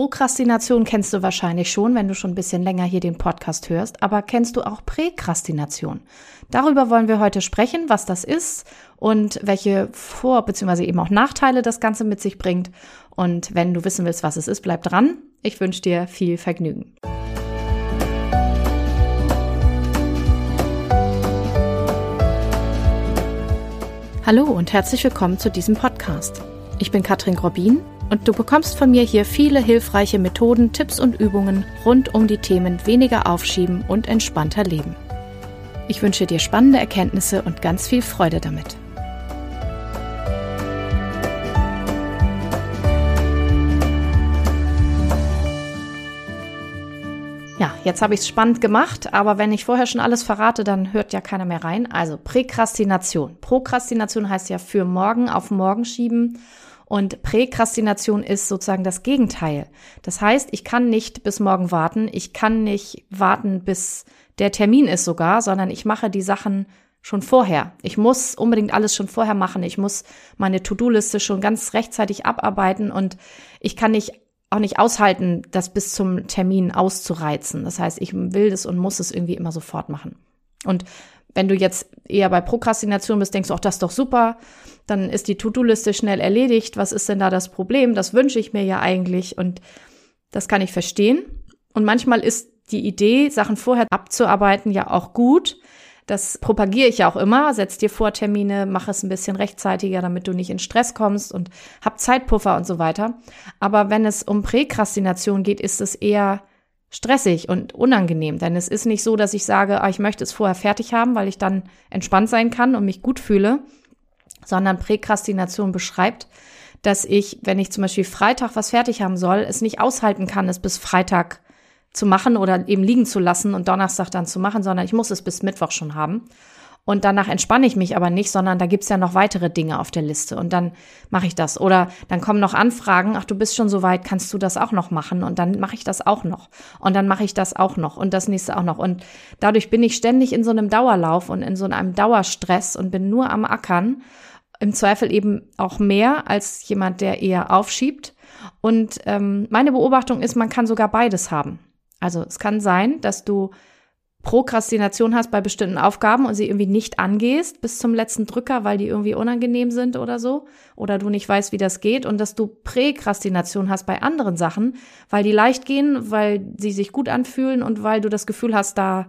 Prokrastination kennst du wahrscheinlich schon, wenn du schon ein bisschen länger hier den Podcast hörst, aber kennst du auch Präkrastination? Darüber wollen wir heute sprechen, was das ist und welche Vor- bzw. eben auch Nachteile das Ganze mit sich bringt. Und wenn du wissen willst, was es ist, bleib dran. Ich wünsche dir viel Vergnügen. Hallo und herzlich willkommen zu diesem Podcast. Ich bin Katrin Grobin und du bekommst von mir hier viele hilfreiche Methoden, Tipps und Übungen rund um die Themen weniger aufschieben und entspannter leben. Ich wünsche dir spannende Erkenntnisse und ganz viel Freude damit. Ja, jetzt habe ich es spannend gemacht, aber wenn ich vorher schon alles verrate, dann hört ja keiner mehr rein. Also Präkrastination. Prokrastination heißt ja für morgen auf morgen schieben und Präkrastination ist sozusagen das Gegenteil. Das heißt, ich kann nicht bis morgen warten, ich kann nicht warten, bis der Termin ist sogar, sondern ich mache die Sachen schon vorher. Ich muss unbedingt alles schon vorher machen. Ich muss meine To-Do-Liste schon ganz rechtzeitig abarbeiten und ich kann nicht auch nicht aushalten, das bis zum Termin auszureizen. Das heißt, ich will das und muss es irgendwie immer sofort machen. Und wenn du jetzt eher bei Prokrastination bist, denkst du, ach, das ist doch super, dann ist die To-Do-Liste schnell erledigt. Was ist denn da das Problem? Das wünsche ich mir ja eigentlich und das kann ich verstehen. Und manchmal ist die Idee, Sachen vorher abzuarbeiten, ja auch gut. Das propagiere ich ja auch immer. Setz dir vor Termine, mach es ein bisschen rechtzeitiger, damit du nicht in Stress kommst und hab Zeitpuffer und so weiter. Aber wenn es um Präkrastination geht, ist es eher stressig und unangenehm. Denn es ist nicht so, dass ich sage, ah, ich möchte es vorher fertig haben, weil ich dann entspannt sein kann und mich gut fühle, sondern Präkrastination beschreibt, dass ich, wenn ich zum Beispiel Freitag was fertig haben soll, es nicht aushalten kann, es bis Freitag zu machen oder eben liegen zu lassen und Donnerstag dann zu machen, sondern ich muss es bis Mittwoch schon haben. Und danach entspanne ich mich aber nicht, sondern da gibt's ja noch weitere Dinge auf der Liste und dann mache ich das. Oder dann kommen noch Anfragen, ach, du bist schon so weit, kannst du das auch noch machen? Und dann mache ich das auch noch. Und dann mache ich das auch noch und das nächste auch noch. Und dadurch bin ich ständig in so einem Dauerlauf und in so einem Dauerstress und bin nur am Ackern. Im Zweifel eben auch mehr als jemand, der eher aufschiebt. Und ähm, meine Beobachtung ist, man kann sogar beides haben. Also es kann sein, dass du Prokrastination hast bei bestimmten Aufgaben und sie irgendwie nicht angehst bis zum letzten Drücker, weil die irgendwie unangenehm sind oder so, oder du nicht weißt, wie das geht, und dass du Präkrastination hast bei anderen Sachen, weil die leicht gehen, weil sie sich gut anfühlen und weil du das Gefühl hast, da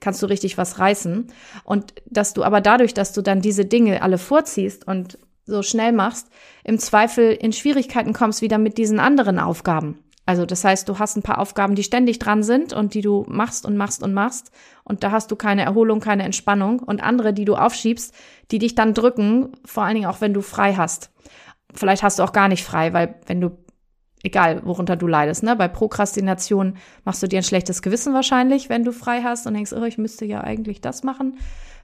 kannst du richtig was reißen. Und dass du aber dadurch, dass du dann diese Dinge alle vorziehst und so schnell machst, im Zweifel in Schwierigkeiten kommst wieder mit diesen anderen Aufgaben. Also das heißt, du hast ein paar Aufgaben, die ständig dran sind und die du machst und machst und machst und da hast du keine Erholung, keine Entspannung und andere, die du aufschiebst, die dich dann drücken, vor allen Dingen auch wenn du frei hast. Vielleicht hast du auch gar nicht frei, weil wenn du egal worunter du leidest, ne? Bei Prokrastination machst du dir ein schlechtes Gewissen wahrscheinlich, wenn du frei hast und denkst, oh, ich müsste ja eigentlich das machen.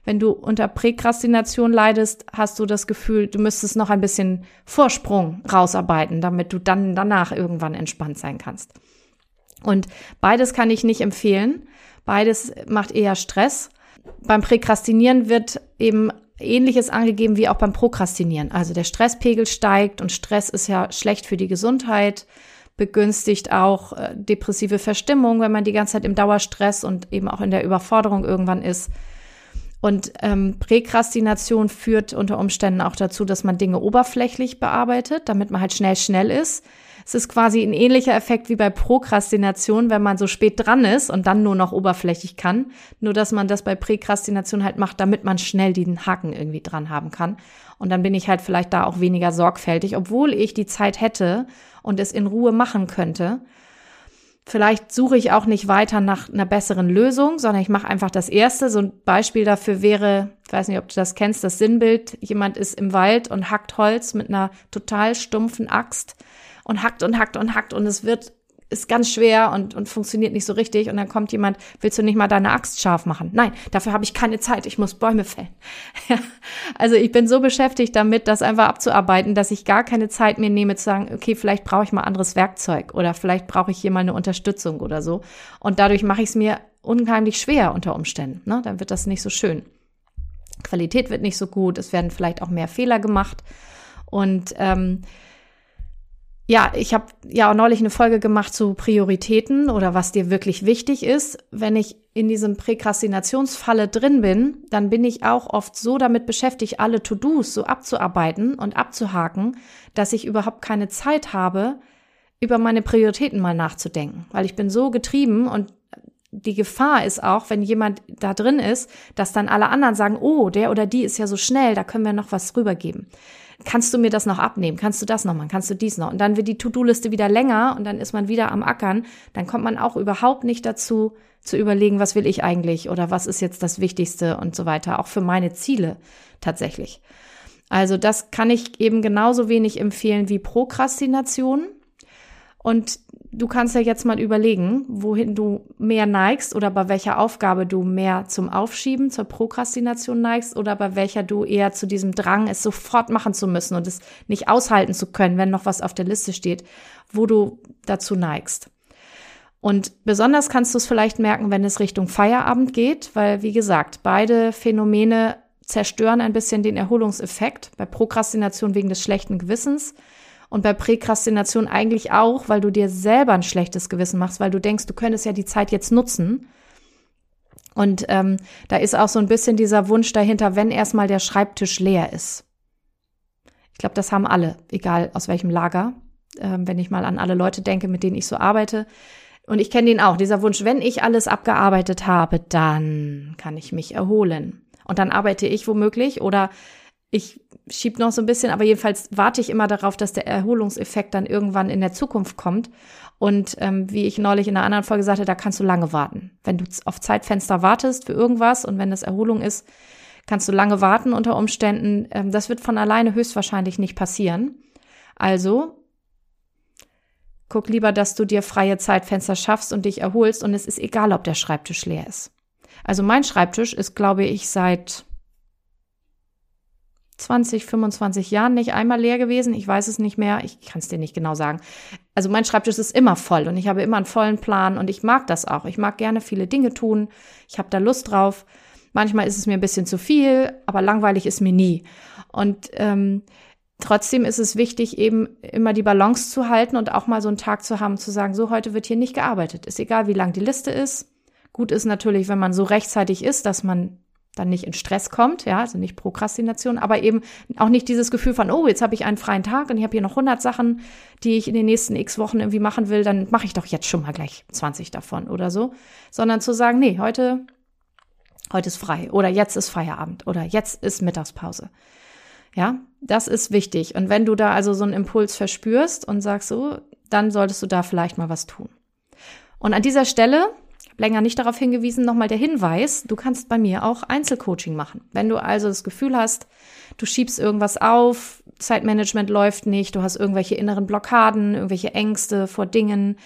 Wenn du unter Präkrastination leidest, hast du das Gefühl, du müsstest noch ein bisschen Vorsprung rausarbeiten, damit du dann danach irgendwann entspannt sein kannst. Und beides kann ich nicht empfehlen. Beides macht eher Stress. Beim Präkrastinieren wird eben Ähnliches angegeben wie auch beim Prokrastinieren. Also der Stresspegel steigt und Stress ist ja schlecht für die Gesundheit, begünstigt auch äh, depressive Verstimmung, wenn man die ganze Zeit im Dauerstress und eben auch in der Überforderung irgendwann ist. Und ähm, Präkrastination führt unter Umständen auch dazu, dass man Dinge oberflächlich bearbeitet, damit man halt schnell schnell ist. Es ist quasi ein ähnlicher Effekt wie bei Prokrastination, wenn man so spät dran ist und dann nur noch oberflächlich kann. Nur dass man das bei Präkrastination halt macht, damit man schnell den Haken irgendwie dran haben kann. Und dann bin ich halt vielleicht da auch weniger sorgfältig, obwohl ich die Zeit hätte und es in Ruhe machen könnte. Vielleicht suche ich auch nicht weiter nach einer besseren Lösung, sondern ich mache einfach das Erste. So ein Beispiel dafür wäre, ich weiß nicht, ob du das kennst, das Sinnbild. Jemand ist im Wald und hackt Holz mit einer total stumpfen Axt und hackt und hackt und hackt und es wird ist ganz schwer und, und funktioniert nicht so richtig. Und dann kommt jemand, willst du nicht mal deine Axt scharf machen? Nein, dafür habe ich keine Zeit, ich muss Bäume fällen. also ich bin so beschäftigt damit, das einfach abzuarbeiten, dass ich gar keine Zeit mehr nehme zu sagen, okay, vielleicht brauche ich mal anderes Werkzeug oder vielleicht brauche ich hier mal eine Unterstützung oder so. Und dadurch mache ich es mir unheimlich schwer unter Umständen. Ne? Dann wird das nicht so schön. Qualität wird nicht so gut, es werden vielleicht auch mehr Fehler gemacht. Und ähm, ja, ich habe ja auch neulich eine Folge gemacht zu Prioritäten oder was dir wirklich wichtig ist. Wenn ich in diesem Präkrastinationsfalle drin bin, dann bin ich auch oft so damit beschäftigt, alle To-Dos so abzuarbeiten und abzuhaken, dass ich überhaupt keine Zeit habe, über meine Prioritäten mal nachzudenken, weil ich bin so getrieben und die Gefahr ist auch, wenn jemand da drin ist, dass dann alle anderen sagen, oh, der oder die ist ja so schnell, da können wir noch was rübergeben kannst du mir das noch abnehmen? Kannst du das noch machen? Kannst du dies noch? Und dann wird die To-Do-Liste wieder länger und dann ist man wieder am Ackern. Dann kommt man auch überhaupt nicht dazu, zu überlegen, was will ich eigentlich oder was ist jetzt das Wichtigste und so weiter. Auch für meine Ziele tatsächlich. Also das kann ich eben genauso wenig empfehlen wie Prokrastination. Und du kannst ja jetzt mal überlegen, wohin du mehr neigst oder bei welcher Aufgabe du mehr zum Aufschieben, zur Prokrastination neigst oder bei welcher du eher zu diesem Drang, es sofort machen zu müssen und es nicht aushalten zu können, wenn noch was auf der Liste steht, wo du dazu neigst. Und besonders kannst du es vielleicht merken, wenn es Richtung Feierabend geht, weil, wie gesagt, beide Phänomene zerstören ein bisschen den Erholungseffekt. Bei Prokrastination wegen des schlechten Gewissens und bei Präkrastination eigentlich auch, weil du dir selber ein schlechtes Gewissen machst, weil du denkst, du könntest ja die Zeit jetzt nutzen. Und ähm, da ist auch so ein bisschen dieser Wunsch dahinter, wenn erstmal der Schreibtisch leer ist. Ich glaube, das haben alle, egal aus welchem Lager. Ähm, wenn ich mal an alle Leute denke, mit denen ich so arbeite. Und ich kenne den auch, dieser Wunsch, wenn ich alles abgearbeitet habe, dann kann ich mich erholen. Und dann arbeite ich womöglich oder ich schieb noch so ein bisschen, aber jedenfalls warte ich immer darauf, dass der Erholungseffekt dann irgendwann in der Zukunft kommt. Und ähm, wie ich neulich in einer anderen Folge sagte, da kannst du lange warten. Wenn du auf Zeitfenster wartest für irgendwas und wenn das Erholung ist, kannst du lange warten unter Umständen. Ähm, das wird von alleine höchstwahrscheinlich nicht passieren. Also guck lieber, dass du dir freie Zeitfenster schaffst und dich erholst und es ist egal, ob der Schreibtisch leer ist. Also mein Schreibtisch ist, glaube ich, seit 20, 25 Jahren nicht einmal leer gewesen. Ich weiß es nicht mehr. Ich kann es dir nicht genau sagen. Also mein Schreibtisch ist immer voll und ich habe immer einen vollen Plan und ich mag das auch. Ich mag gerne viele Dinge tun. Ich habe da Lust drauf. Manchmal ist es mir ein bisschen zu viel, aber langweilig ist mir nie. Und ähm, trotzdem ist es wichtig, eben immer die Balance zu halten und auch mal so einen Tag zu haben, zu sagen, so heute wird hier nicht gearbeitet. Ist egal, wie lang die Liste ist. Gut ist natürlich, wenn man so rechtzeitig ist, dass man dann nicht in Stress kommt, ja, also nicht Prokrastination, aber eben auch nicht dieses Gefühl von, oh, jetzt habe ich einen freien Tag und ich habe hier noch 100 Sachen, die ich in den nächsten x Wochen irgendwie machen will, dann mache ich doch jetzt schon mal gleich 20 davon oder so, sondern zu sagen, nee, heute heute ist frei oder jetzt ist Feierabend oder jetzt ist Mittagspause. Ja, das ist wichtig und wenn du da also so einen Impuls verspürst und sagst so, dann solltest du da vielleicht mal was tun. Und an dieser Stelle länger nicht darauf hingewiesen, nochmal der Hinweis, du kannst bei mir auch Einzelcoaching machen. Wenn du also das Gefühl hast, du schiebst irgendwas auf, Zeitmanagement läuft nicht, du hast irgendwelche inneren Blockaden, irgendwelche Ängste vor Dingen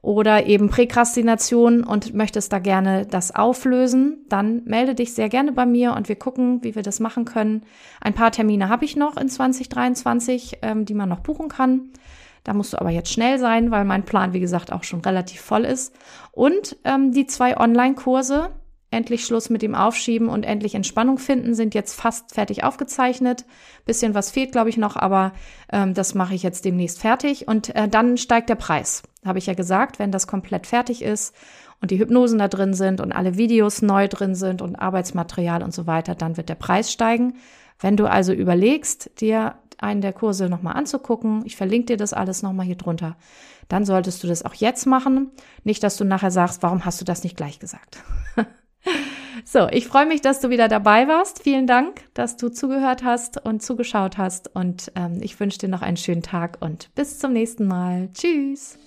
oder eben Präkrastination und möchtest da gerne das auflösen, dann melde dich sehr gerne bei mir und wir gucken, wie wir das machen können. Ein paar Termine habe ich noch in 2023, ähm, die man noch buchen kann. Da musst du aber jetzt schnell sein, weil mein Plan, wie gesagt, auch schon relativ voll ist. Und ähm, die zwei Online-Kurse, endlich Schluss mit dem Aufschieben und endlich Entspannung finden, sind jetzt fast fertig aufgezeichnet. Bisschen was fehlt, glaube ich, noch, aber ähm, das mache ich jetzt demnächst fertig. Und äh, dann steigt der Preis. Habe ich ja gesagt, wenn das komplett fertig ist und die Hypnosen da drin sind und alle Videos neu drin sind und Arbeitsmaterial und so weiter, dann wird der Preis steigen. Wenn du also überlegst, dir einen der Kurse nochmal anzugucken. Ich verlinke dir das alles nochmal hier drunter. Dann solltest du das auch jetzt machen. Nicht, dass du nachher sagst, warum hast du das nicht gleich gesagt? so, ich freue mich, dass du wieder dabei warst. Vielen Dank, dass du zugehört hast und zugeschaut hast. Und ähm, ich wünsche dir noch einen schönen Tag und bis zum nächsten Mal. Tschüss.